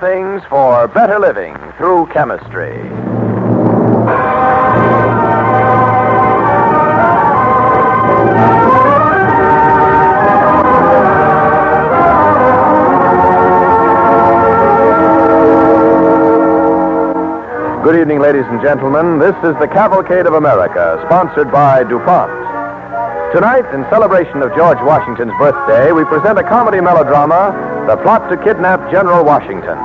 Things for better living through chemistry. Good evening, ladies and gentlemen. This is the Cavalcade of America, sponsored by DuPont. Tonight, in celebration of George Washington's birthday, we present a comedy melodrama, The Plot to Kidnap General Washington.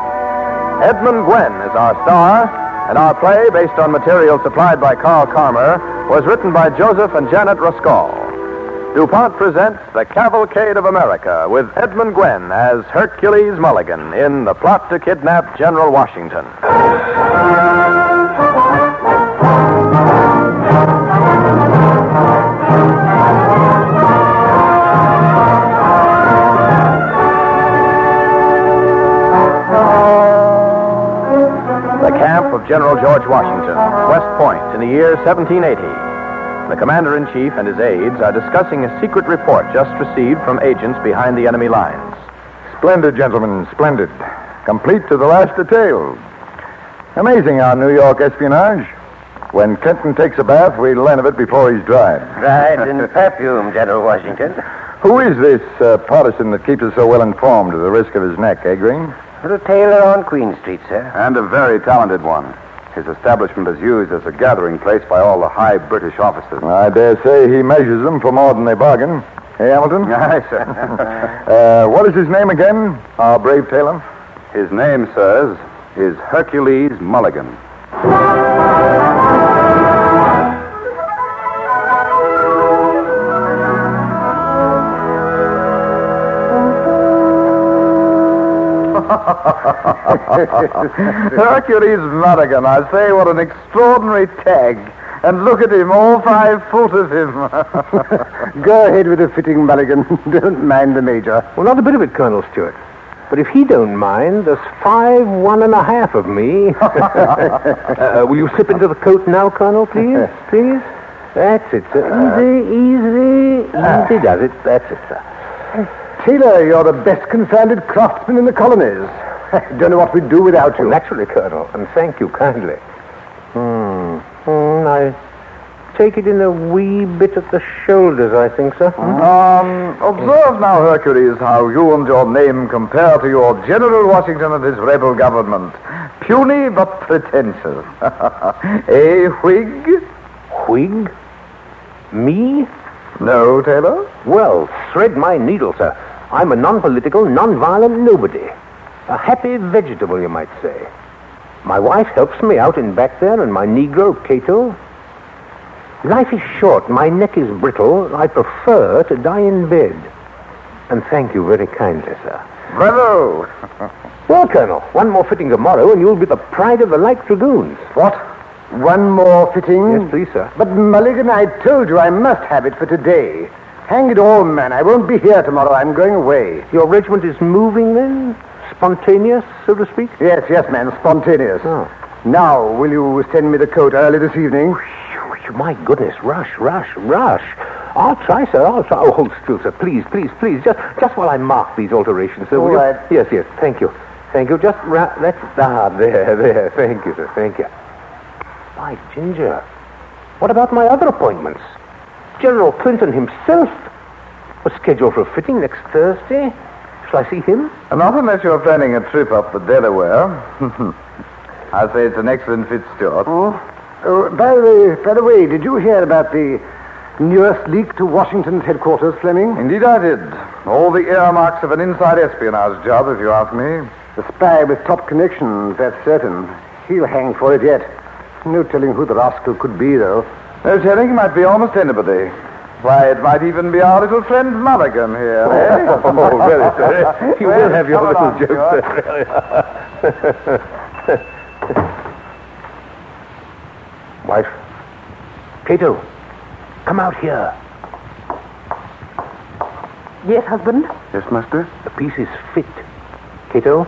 Edmund Gwenn is our star, and our play, based on material supplied by Carl Carmer, was written by Joseph and Janet Rascal. DuPont presents The Cavalcade of America with Edmund Gwenn as Hercules Mulligan in The Plot to Kidnap General Washington. Of General George Washington, West Point, in the year 1780. The commander in chief and his aides are discussing a secret report just received from agents behind the enemy lines. Splendid, gentlemen, splendid. Complete to the last detail. Amazing our New York espionage. When Clinton takes a bath, we learn of it before he's dry. Right, in perfume, General Washington. Who is this uh, partisan that keeps us so well informed at the risk of his neck, eh, Green? The tailor on Queen Street, sir. And a very talented one. His establishment is used as a gathering place by all the high British officers. I dare say he measures them for more than they bargain. Hey, Hamilton? Aye, sir. uh, what is his name again, our brave tailor? His name, sirs, is Hercules Mulligan. Hercules Mulligan, I say, what an extraordinary tag. And look at him, all five foot of him. Go ahead with the fitting, Mulligan. don't mind the Major. Well, not a bit of it, Colonel Stewart. But if he don't mind, there's five one and a half of me. uh, will you slip into the coat now, Colonel, please? Please? That's it, sir. Easy, easy, easy does it. That's it, sir. Tailor, you're the best confounded craftsman in the colonies. Don't know what we'd do without you. Well, naturally, Colonel, and thank you kindly. Hmm. Hmm, I take it in a wee bit at the shoulders, I think, sir. Um, observe now, Hercules, how you and your name compare to your General Washington and his rebel government. Puny but pretentious. A Whig? Whig? Me? No, Tailor? Well, thread my needle, sir. I'm a non-political, non-violent nobody. A happy vegetable, you might say. My wife helps me out in back there, and my Negro, Cato. Life is short. My neck is brittle. I prefer to die in bed. And thank you very kindly, sir. Bravo! Well, Colonel, one more fitting tomorrow, and you'll be the pride of the Light Dragoons. What? One more fitting? Yes, please, sir. But, Mulligan, I told you I must have it for today. Hang it all, man. I won't be here tomorrow. I'm going away. Your regiment is moving, then? Spontaneous, so to speak? Yes, yes, man. Spontaneous. Oh. Now, will you send me the coat early this evening? My goodness, rush, rush, rush. I'll try, sir. I'll try. Oh, hold still, sir. Please, please, please. Just, just while I mark these alterations, sir. All will you? Yes, yes. Thank you. Thank you. Just ra- that's ah, there, there. Thank you, sir. Thank you. By Ginger, what about my other appointments? General Clinton himself was scheduled for a fitting next Thursday. Shall I see him? Not unless you're planning a trip up the Delaware. I say it's an excellent fit, Stuart. Oh, oh by, the way, by the way, did you hear about the newest leak to Washington's headquarters, Fleming? Indeed, I did. All the earmarks of an inside espionage job, if you ask me. The spy with top connections, that's certain. He'll hang for it yet. No telling who the rascal could be, though. No telling, he might be almost anybody. Why, it might even be our little friend Mulligan here, eh? oh, very sorry. You Well, will have your little along, joke, Stuart. sir. Wife, Cato, come out here. Yes, husband? Yes, master? The piece is fit. Cato,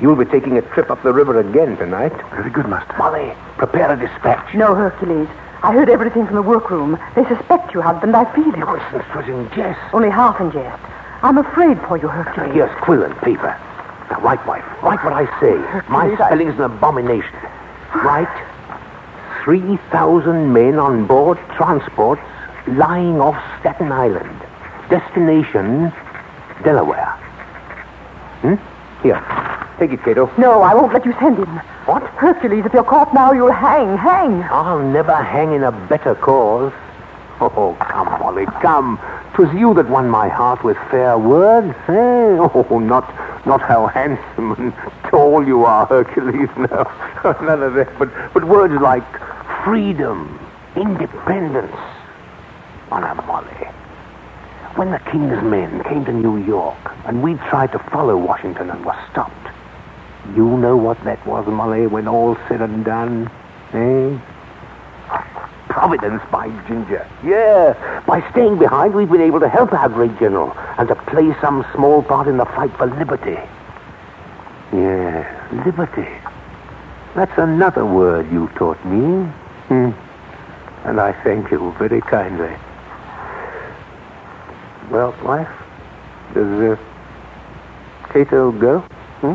you'll be taking a trip up the river again tonight. Very good, master. Molly, prepare a dispatch. No, Hercules. I heard everything from the workroom. They suspect you, husband. I feel it. Nonsense, was in jest. Only half in jest. I'm afraid for you, Hercules. Yes, quill and paper. Now, write, wife. Write what I say. My Hercules, I- an abomination. Write 3,000 men on board transports lying off Staten Island. Destination, Delaware. Hmm? Here. Take it, Cato. No, I won't let you send him. What? Hercules, if you're caught now, you'll hang. Hang. I'll never hang in a better cause. Oh, come, Molly, come. 'Twas you that won my heart with fair words, eh? Oh, not, not how handsome and tall you are, Hercules, no. None of that, but, but words like freedom, independence. Honor, Molly. When the king's men came to New York and we tried to follow Washington and were stopped, you know what that was, Molly, when all's said and done, eh? Providence by Ginger. Yeah. By staying behind, we've been able to help our great general and to play some small part in the fight for liberty. Yeah, liberty. That's another word you taught me. Hmm. And I thank you very kindly. Well, wife, does uh, Cato go? Hmm?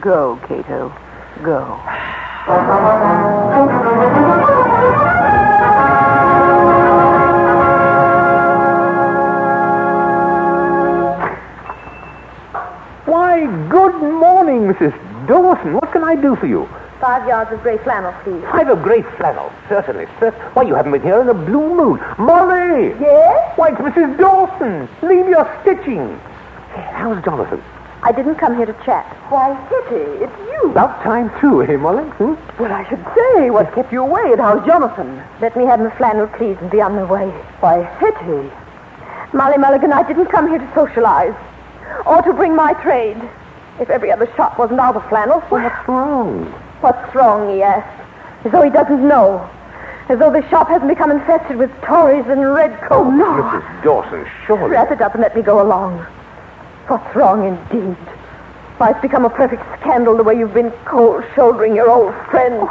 Go, Cato. Go. Why, good morning, Mrs. Dawson. What can I do for you? Five yards of grey flannel, please. Five of grey flannel, certainly, sir. Why, you haven't been here in a blue moon. Molly! Yes? Why, it's Mrs. Dawson. Leave your stitching. How's Jonathan? I didn't come here to chat. Why, Hetty, it's you. About time, too, eh, Molly? Hmm? Well, I should say, what kept you away? And how's Jonathan? Let me have my flannel, please, and be on my way. Why, Hetty. Molly Mulligan, I didn't come here to socialize or to bring my trade. If every other shop wasn't out of flannel, What's wrong? what's wrong, he asked. As though he doesn't know. As though the shop hasn't become infested with Tories and redcoats. Oh, no. Mrs. Dawson, surely. Wrap it up and let me go along. What's wrong, indeed? Why, it's become a perfect scandal the way you've been cold shouldering your old friends.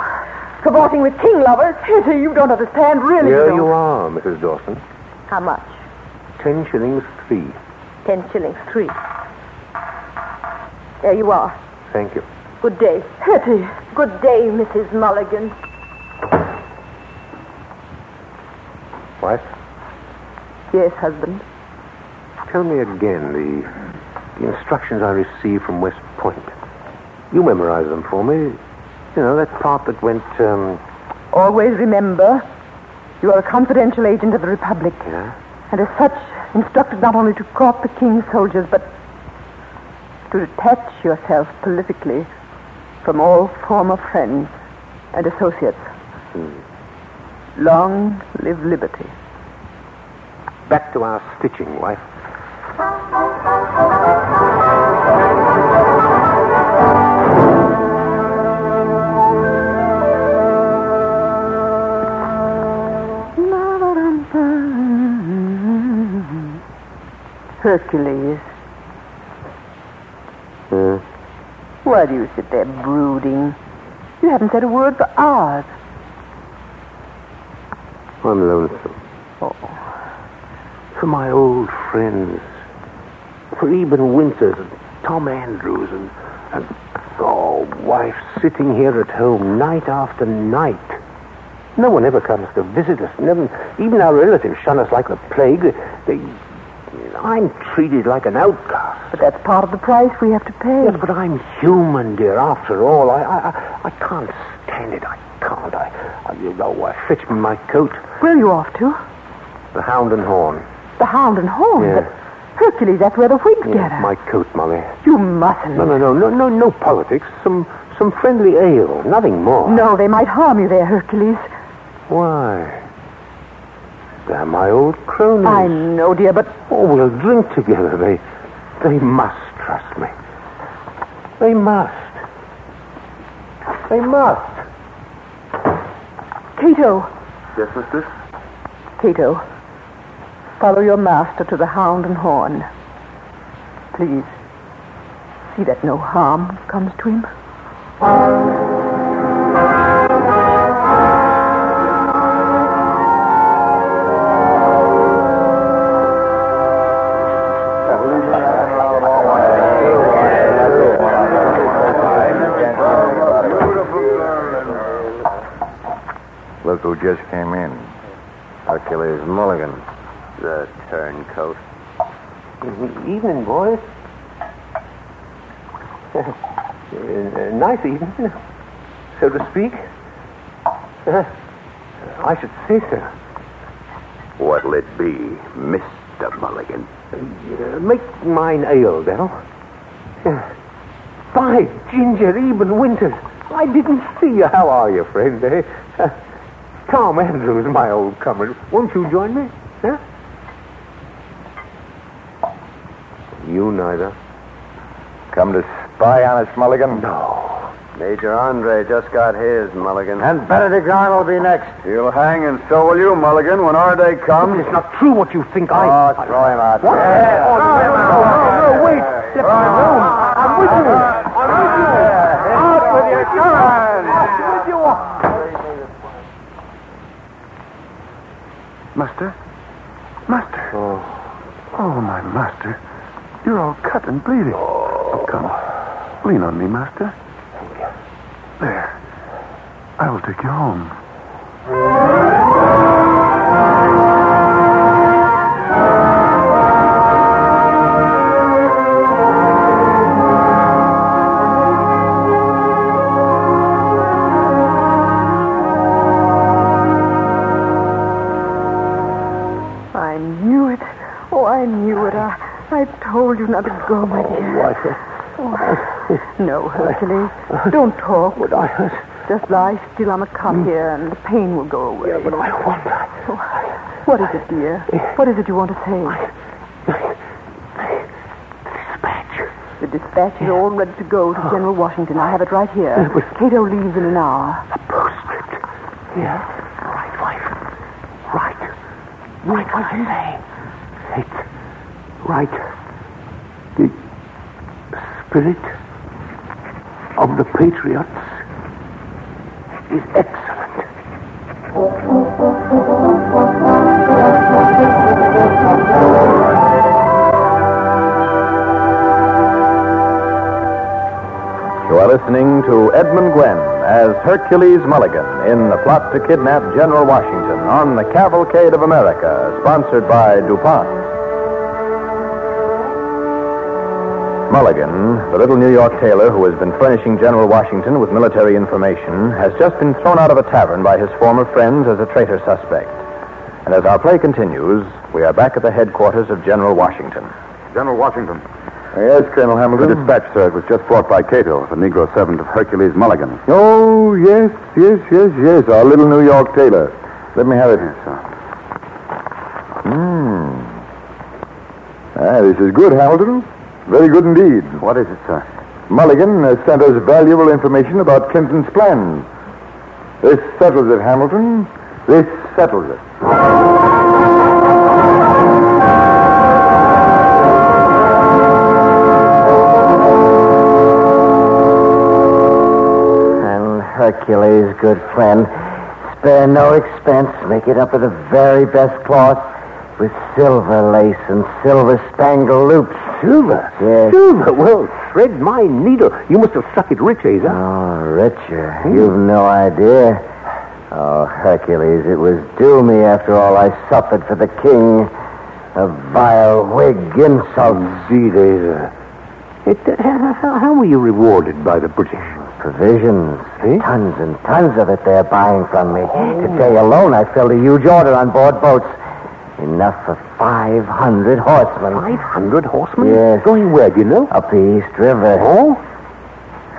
Cavorting with king lovers. Hetty, you don't understand, really. Here you you are, Mrs. Dawson. How much? Ten shillings, three. Ten shillings, three. There you are. Thank you. Good day. Hetty. Good day, Mrs. Mulligan. Wife, Yes, husband. tell me again the, the instructions I received from West Point. You memorize them for me. You know, that part that went, um, Always remember, you are a confidential agent of the Republic. yeah? And as such, instructed not only to court the king's soldiers, but to detach yourself politically from all former friends and associates. Long live liberty. Back to our stitching, wife. Hercules, Hmm. why do you sit there brooding? You haven't said a word for hours. I'm lonesome. Oh. For my old friends. For Eben Winters and Tom Andrews and, and oh, wife sitting here at home night after night. No one ever comes to visit us. Never, even our relatives shun us like the plague. They, I'm treated like an outcast. But that's part of the price we have to pay. Yes, but I'm human, dear. After all, I, I, I, can't stand it. I can't. I, I you know, I fetch me my coat. Where are you off to? The Hound and Horn. The Hound and Horn? Yeah. But Hercules, that's where the Whigs get her. My coat, Molly. You mustn't. No, no, no, no, no, no politics. Some, some friendly ale. Nothing more. No, they might harm you there, Hercules. Why? They're my old cronies. I know, dear, but Oh, we'll drink together. They, they must trust me. They must. They must. Cato, Yes, mistress? Cato, follow your master to the Hound and Horn. Please, see that no harm comes to him. Just came in. Hercules Mulligan. The turncoat. Evening, boys. Uh, nice evening, so to speak. Uh, I should say so. What'll it be, Mr. Mulligan? Uh, make mine ale, Devil. Uh, by ginger, Eben Winters. I didn't see you. How are you, friend? Eh? Uh, Tom Andrews, my old comrade. Won't you join me? Huh? You neither. Come to spy on us, Mulligan? No. Major Andre just got his, Mulligan. And Benedict Arnold will be next. You'll hang, and so will you, Mulligan, when our day comes. It's not true what you think I... Oh, throw him out. What? Yeah. Oh, no, no, no, no, wait. Step in the room. I'm with you. I'm with you. Out with you. Come on. With you. Master? Master? Oh. oh, my master. You're all cut and bleeding. Oh, oh come. Lean on me, master. There. I will take you home. I, I told you not to go, my dear. Oh, what? Oh, no, Hercules. Don't talk. Would I hurt? Just lie still on the cot here, and the pain will go away. Yeah, but I want wonder. Oh, what is it, dear? What is it you want to say? Dispatch. The dispatch is all ready to go to General Washington. I have it right here. Yeah, but- Cato leaves in an hour. A postscript. Yeah. Right, wife. Right. Right what I say. Right. The spirit of the patriots is excellent. You are listening to Edmund Gwenn as Hercules Mulligan in the plot to kidnap General Washington on the Cavalcade of America, sponsored by DuPont. Mulligan, the little New York tailor who has been furnishing General Washington with military information, has just been thrown out of a tavern by his former friends as a traitor suspect. And as our play continues, we are back at the headquarters of General Washington. General Washington. Yes, Colonel Hamilton. The dispatch, sir, was just brought by Cato, the Negro servant of Hercules Mulligan. Oh, yes, yes, yes, yes. Our little New York tailor. Let me have it. Yes, sir. Hmm. Ah, this is good, Hamilton. Very good indeed. What is it, sir? Mulligan has sent us valuable information about Clinton's plans. This settles it, Hamilton. This settles it. And Hercules, good friend, spare no expense. Make it up with the very best cloth. With silver lace and silver spangled loops. Silver? Yes. Silver? Well, thread my needle. You must have struck it rich, eh, Asa. Oh, Richard, hmm. you've no idea. Oh, Hercules, it was due me after all I suffered for the king. A vile Whig insult. Indeed, eh, Asa. It, uh, how, how were you rewarded by the British? Provisions. Eh? Tons and tons of it they're buying from me. Today oh. alone, I filled a huge order on board boats. Enough for 500 horsemen. 500 horsemen? Yes. Going where, do you know? Up the East River. Oh?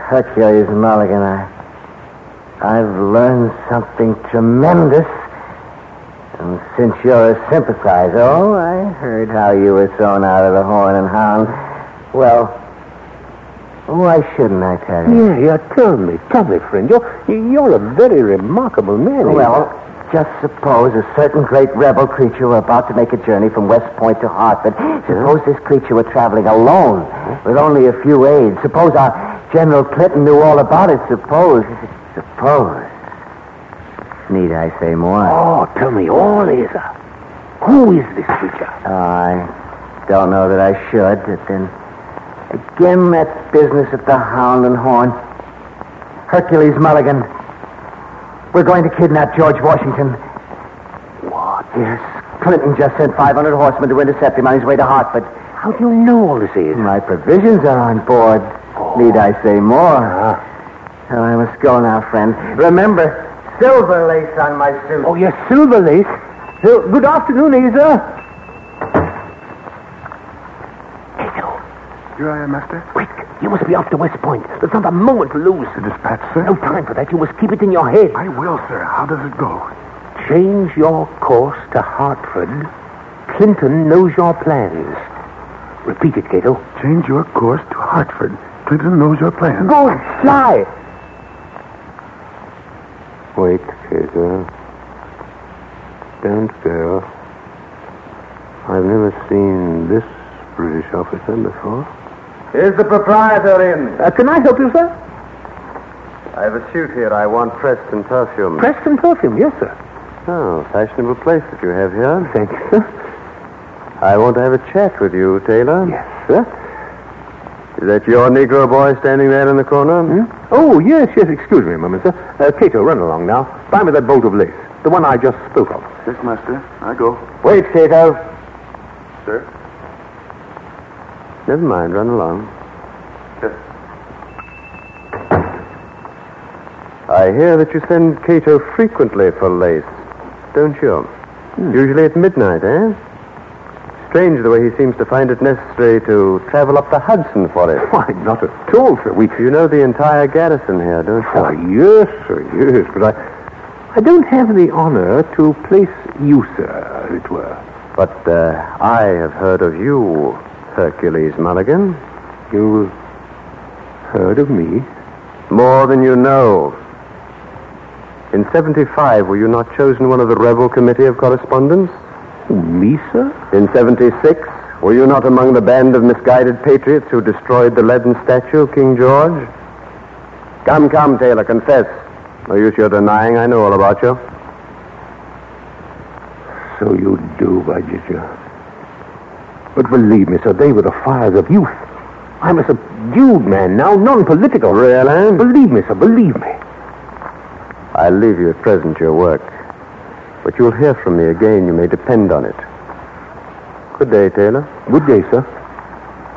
Hercules Mulligan, I, I've learned something tremendous. And since you're a sympathizer, oh, I heard how you were thrown out of the Horn and Hound. Well, why shouldn't I tell you? Yeah, yeah, tell me. Tell me, friend. You're, you're a very remarkable man. Well, just suppose a certain great rebel creature were about to make a journey from West Point to Hartford. Suppose this creature were traveling alone with only a few aides. Suppose our General Clinton knew all about it. Suppose. Suppose. Need I say more? Oh, tell me all, Asa. Who is this creature? I don't know that I should, but then again that business at the Hound and Horn. Hercules Mulligan. We're going to kidnap George Washington. What? Yes. Clinton just sent 500 horsemen to intercept him on his way to Hartford. How do you know all this, Asa? My provisions are on board. Need I say more? Oh, I must go now, friend. Remember, silver lace on my suit. Oh, yes, silver lace. Uh, good afternoon, Asa. Here I am, Master. Quick, you must be off to West Point. There's not a moment to lose. The dispatch, sir? No time for that. You must keep it in your head. I will, sir. How does it go? Change your course to Hartford. Clinton knows your plans. Repeat it, Cato. Change your course to Hartford. Clinton knows your plans. Go, fly. Wait, Cato. Don't go. I've never seen this British officer before. Is the proprietor in? Uh, can I help you, sir? I have a suit here. I want Preston perfume. Preston perfume, yes, sir. Oh, fashionable place that you have here. Thank you, sir. I want to have a chat with you, Tailor. Yes, sir. Is that your Negro boy standing there in the corner? Hmm? Oh, yes, yes. Excuse me a moment, sir. Uh, Cato, run along now. Buy me that bolt of lace. The one I just spoke of. Yes, Master. I go. Wait, Cato. Sir? Never mind. Run along. Yes. I hear that you send Cato frequently for lace, don't you? Usually at midnight, eh? Strange the way he seems to find it necessary to travel up the Hudson for it. Why, not at all, sir. We... You know the entire garrison here, don't you? Why, yes, sir, yes. But I, I don't have the honor to place you, sir, as it were. But uh, I have heard of you, Hercules Mulligan. You've heard of me? More than you know. In 75, were you not chosen one of the rebel committee of correspondence? Me, sir? In 76, were you not among the band of misguided patriots who destroyed the leaden statue of King George? Come, come, Tailor, confess. No use your denying I know all about you. So you do, by Ginger. But believe me, sir, they were the fires of youth. I'm a subdued man now, non-political. Really? Believe me, sir, believe me. I'll leave you at present your work. But you'll hear from me again, you may depend on it. Good day, Tailor. Good day, sir.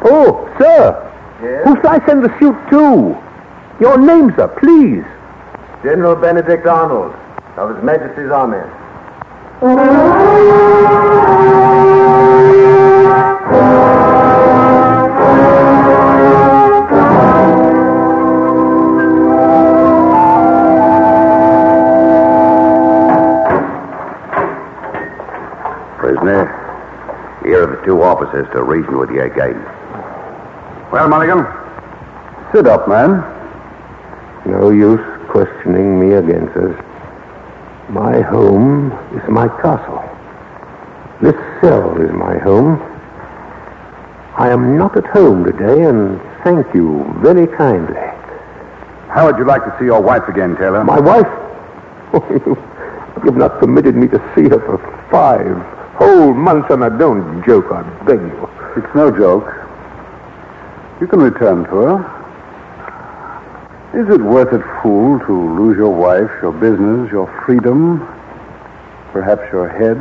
Oh, sir. Yes? Who shall I send the suit to? Your name, sir, please. General Benedict Arnold of His Majesty's Army. Officers to reason with you again. Well, Mulligan, sit up, man. No use questioning me again, sirs. My home is my castle. This cell is my home. I am not at home today, and thank you very kindly. How would you like to see your wife again, Tailor? My wife? Oh, you, you've not permitted me to see her for five whole month, and I don't joke, I beg you. It's no joke. You can return to her. Is it worth it, fool, to lose your wife, your business, your freedom, perhaps your head,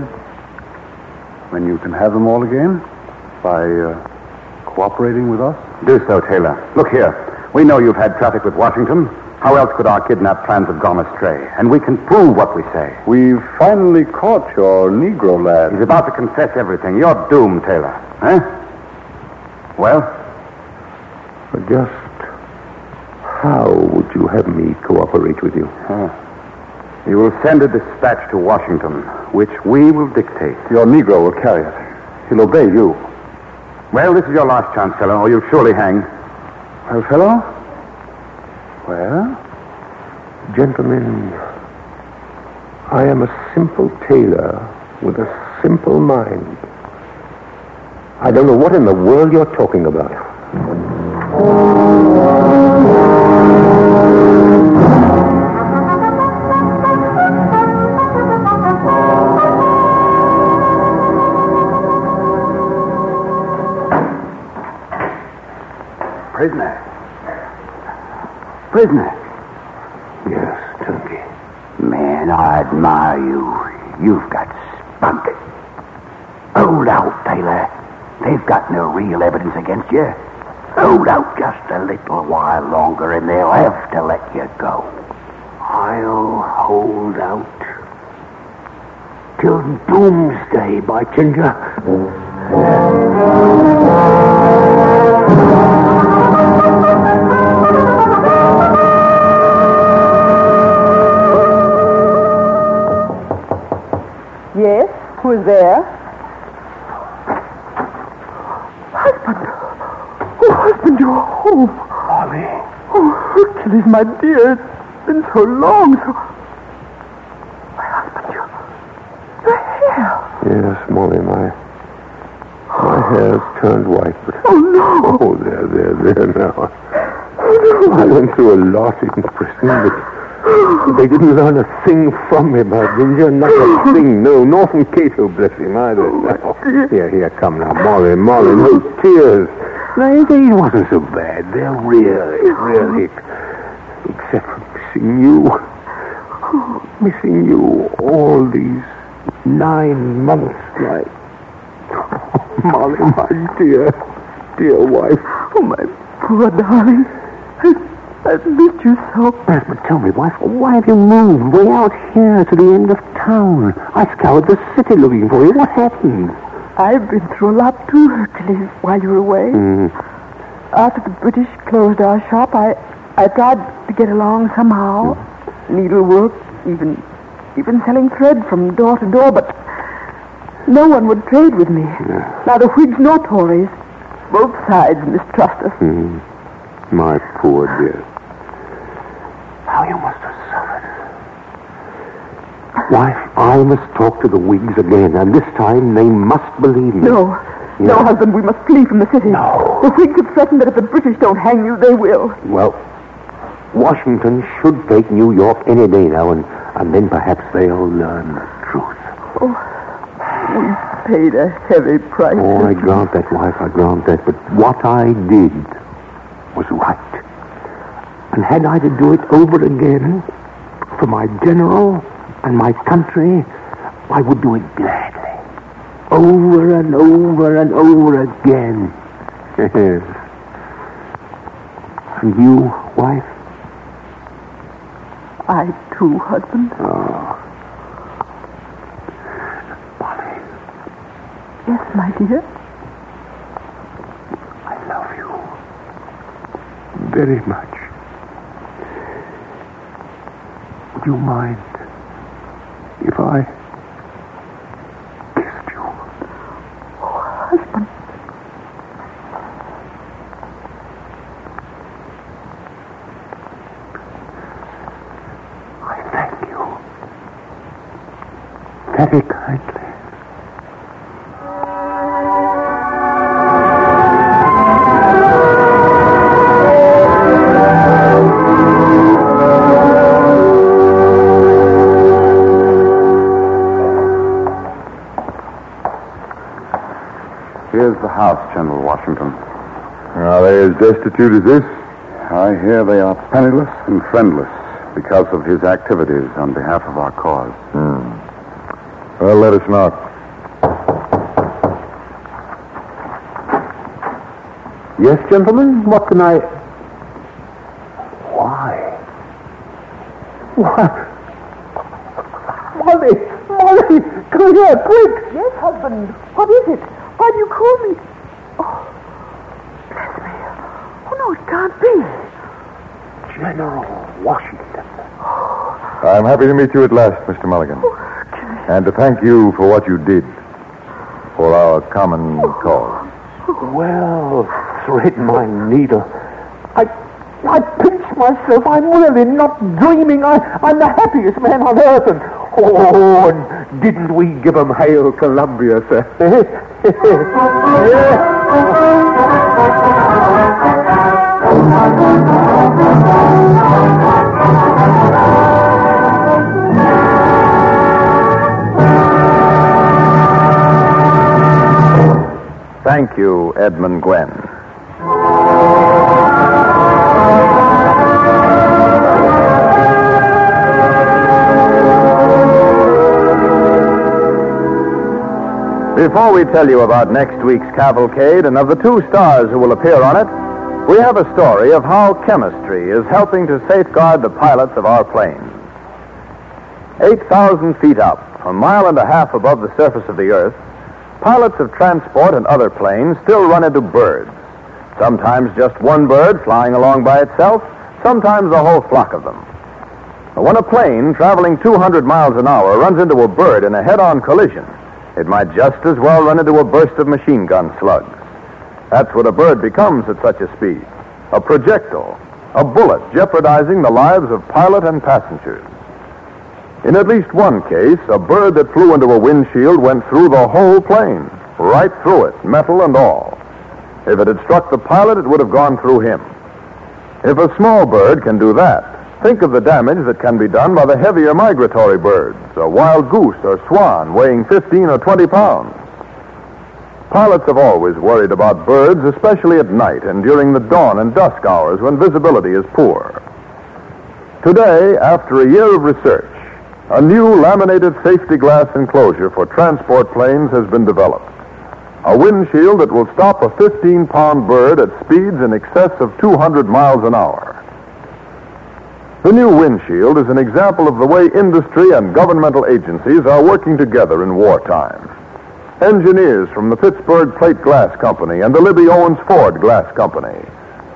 when you can have them all again by uh, cooperating with us? Do so, Tailor. Look here. We know you've had traffic with Washington. How else could our kidnap plans have gone astray? And we can prove what we say. We've finally caught your Negro lad. He's about to confess everything. You're doomed, Tailor. Huh? Well? But just how would you have me cooperate with you? You will send a dispatch to Washington, which we will dictate. Your Negro will carry it. He'll obey you. Well, this is your last chance, fellow, or you'll surely hang. Well, fellow? Well? Gentlemen, I am a simple tailor with a simple mind. I don't know what in the world you're talking about. Prisoner. Yes, Turkey. Man, I admire you. You've got spunk. Hold out, Tailor. They've got no real evidence against you. Hold out just a little while longer and they'll have to let you go. I'll hold out till doomsday, by ginger. There? Husband! Oh, husband, you're home. Molly. Oh, Hercules, my dear. It's been so long, so... My husband, your... Your hair. Yes, Molly, my my hair's turned white, but Oh, no. oh, there, there, there now. I went through a lot in prison, but they didn't learn a thing from me, my ginger, not a thing. No, nor from Cato, bless him either. No. Here, here, come now, Molly, Molly, no tears. No, they wasn't so bad. They're really, really, except for missing you, missing you all these nine months, like. Molly, my dear, dear wife. Oh, my poor darling. I've missed you so. Yes, but tell me, wife, why have you moved way out here to the end of town? I scoured the city looking for you. What happened? I've been through a lot too, Hercules, while you were away. Mm. After the British closed our shop, I, I tried to get along somehow. Needlework, even even selling thread from door to door, but no one would trade with me. Neither Whigs nor Tories. Both sides mistrust us. Mm. My poor dear. How you must have suffered. Wife, I must talk to the Whigs again, and this time they must believe me. No. No, husband, we must flee from the city. No. The Whigs have threatened that if the British don't hang you, they will. Well, Washington should take New York any day now, and, and then perhaps they'll learn the truth. Oh, We paid a heavy price. Oh, I grant that, wife, I grant that. But what I did was right. And had I to do it over again for my general and my country, I would do it gladly. Over and over and over again. Yes. And you, wife? I too, husband. Oh, Yes, my dear. I love you very much. Would you mind if I kissed you? Oh, husband. I thank you. Very kindly. The house, General Washington? Are they as destitute as this? I hear they are penniless and friendless because of his activities on behalf of our cause. Hmm. Well, let us knock. Yes, gentlemen? What can I. Why? Why? Molly! Molly! Come here, quick! Yes, husband. What is it? Why call me? Oh, bless me. Oh, no, it can't be. General Washington. Oh. I'm happy to meet you at last, Mr. Mulligan. Oh, and to thank you for what you did for our common oh. cause. Well, thread my needle. I I pinch myself. I'm really not dreaming. I, I'm the happiest man on earth. And, oh, and didn't we give 'em Hail Columbia, sir? Thank you, Edmund Gwenn. Before we tell you about next week's cavalcade and of the two stars who will appear on it, we have a story of how chemistry is helping to safeguard the pilots of our planes. 8,000 feet up, a mile and a half above the surface of the Earth, pilots of transport and other planes still run into birds. Sometimes just one bird flying along by itself, sometimes a whole flock of them. When a plane traveling 200 miles an hour runs into a bird in a head-on collision, it might just as well run into a burst of machine gun slugs. That's what a bird becomes at such a speed. A projectile, a bullet jeopardizing the lives of pilot and passengers. In at least one case, a bird that flew into a windshield went through the whole plane, right through it, metal and all. If it had struck the pilot, it would have gone through him. If a small bird can do that, think of the damage that can be done by the heavier migratory birds, a wild goose or swan weighing 15 or 20 pounds. Pilots have always worried about birds, especially at night and during the dawn and dusk hours when visibility is poor. Today, after a year of research, a new laminated safety glass enclosure for transport planes has been developed. A windshield that will stop a 15 pound bird at speeds in excess of 200 miles an hour. The new windshield is an example of the way industry and governmental agencies are working together in wartime. Engineers from the Pittsburgh Plate Glass Company and the Libbey Owens Ford Glass Company,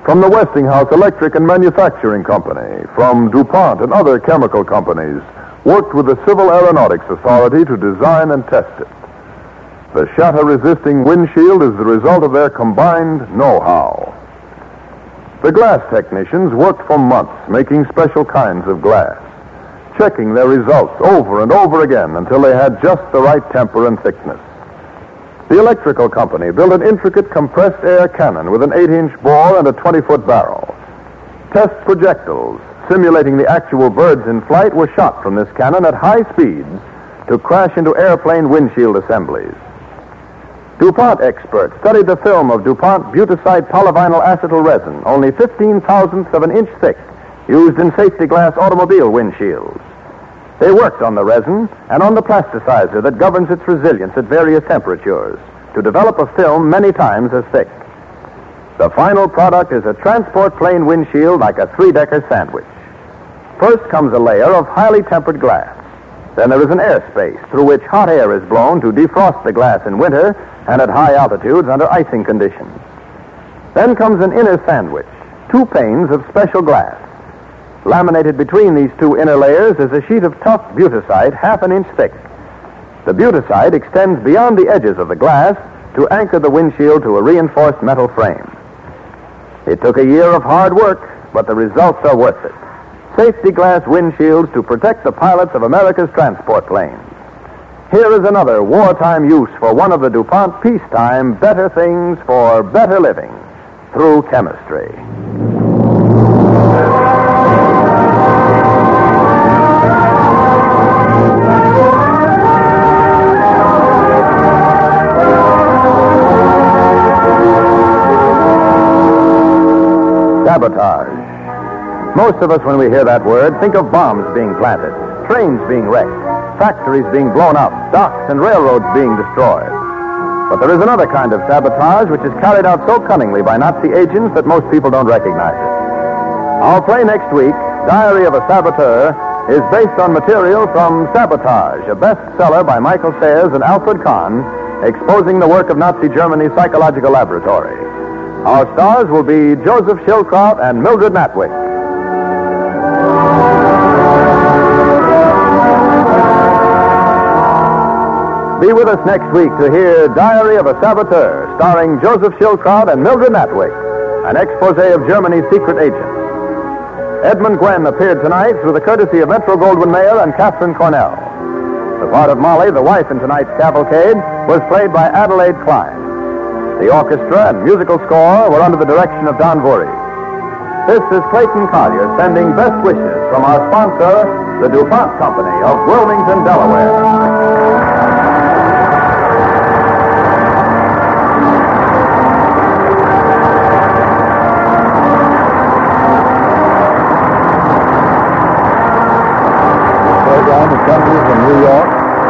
from the Westinghouse Electric and Manufacturing Company, from DuPont and other chemical companies, worked with the Civil Aeronautics Authority to design and test it. The shatter-resisting windshield is the result of their combined know-how. The glass technicians worked for months making special kinds of glass, checking their results over and over again until they had just the right temper and thickness. The electrical company built an intricate compressed air cannon with an 8-inch bore and a 20-foot barrel. Test projectiles simulating the actual birds in flight were shot from this cannon at high speeds to crash into airplane windshield assemblies. DuPont experts studied the film of DuPont Butacite polyvinyl acetal resin, only 15 thousandths of an inch thick, used in safety glass automobile windshields. They worked on the resin and on the plasticizer that governs its resilience at various temperatures to develop a film many times as thick. The final product is a transport plane windshield like a three-decker sandwich. First comes a layer of highly tempered glass. Then there is an airspace through which hot air is blown to defrost the glass in winter and at high altitudes under icing conditions. Then comes an inner sandwich, two panes of special glass. Laminated between these two inner layers is a sheet of tough Butacite half an inch thick. The Butacite extends beyond the edges of the glass to anchor the windshield to a reinforced metal frame. It took a year of hard work, but the results are worth it. Safety glass windshields to protect the pilots of America's transport planes. Here is another wartime use for one of the DuPont peacetime better things for better living through chemistry. Sabotage. Most of us, when we hear that word, think of bombs being planted, trains being wrecked factories being blown up, docks and railroads being destroyed. But there is another kind of sabotage which is carried out so cunningly by Nazi agents that most people don't recognize it. Our play next week, Diary of a Saboteur, is based on material from Sabotage, a bestseller by Michael Sayers and Alfred Kahn, exposing the work of Nazi Germany's psychological laboratory. Our stars will be Joseph Schildkraut and Mildred Natwick. Be with us next week to hear Diary of a Saboteur, starring Joseph Schildkraut and Mildred Natwick, an expose of Germany's secret agents. Edmund Gwenn appeared tonight through the courtesy of Metro Goldwyn Mayer and Katharine Cornell. The part of Molly, the wife in tonight's cavalcade, was played by Adelaide Klein. The orchestra and musical score were under the direction of Don Voorhees. This is Clayton Collyer sending best wishes from our sponsor, the DuPont Company of Wilmington, Delaware.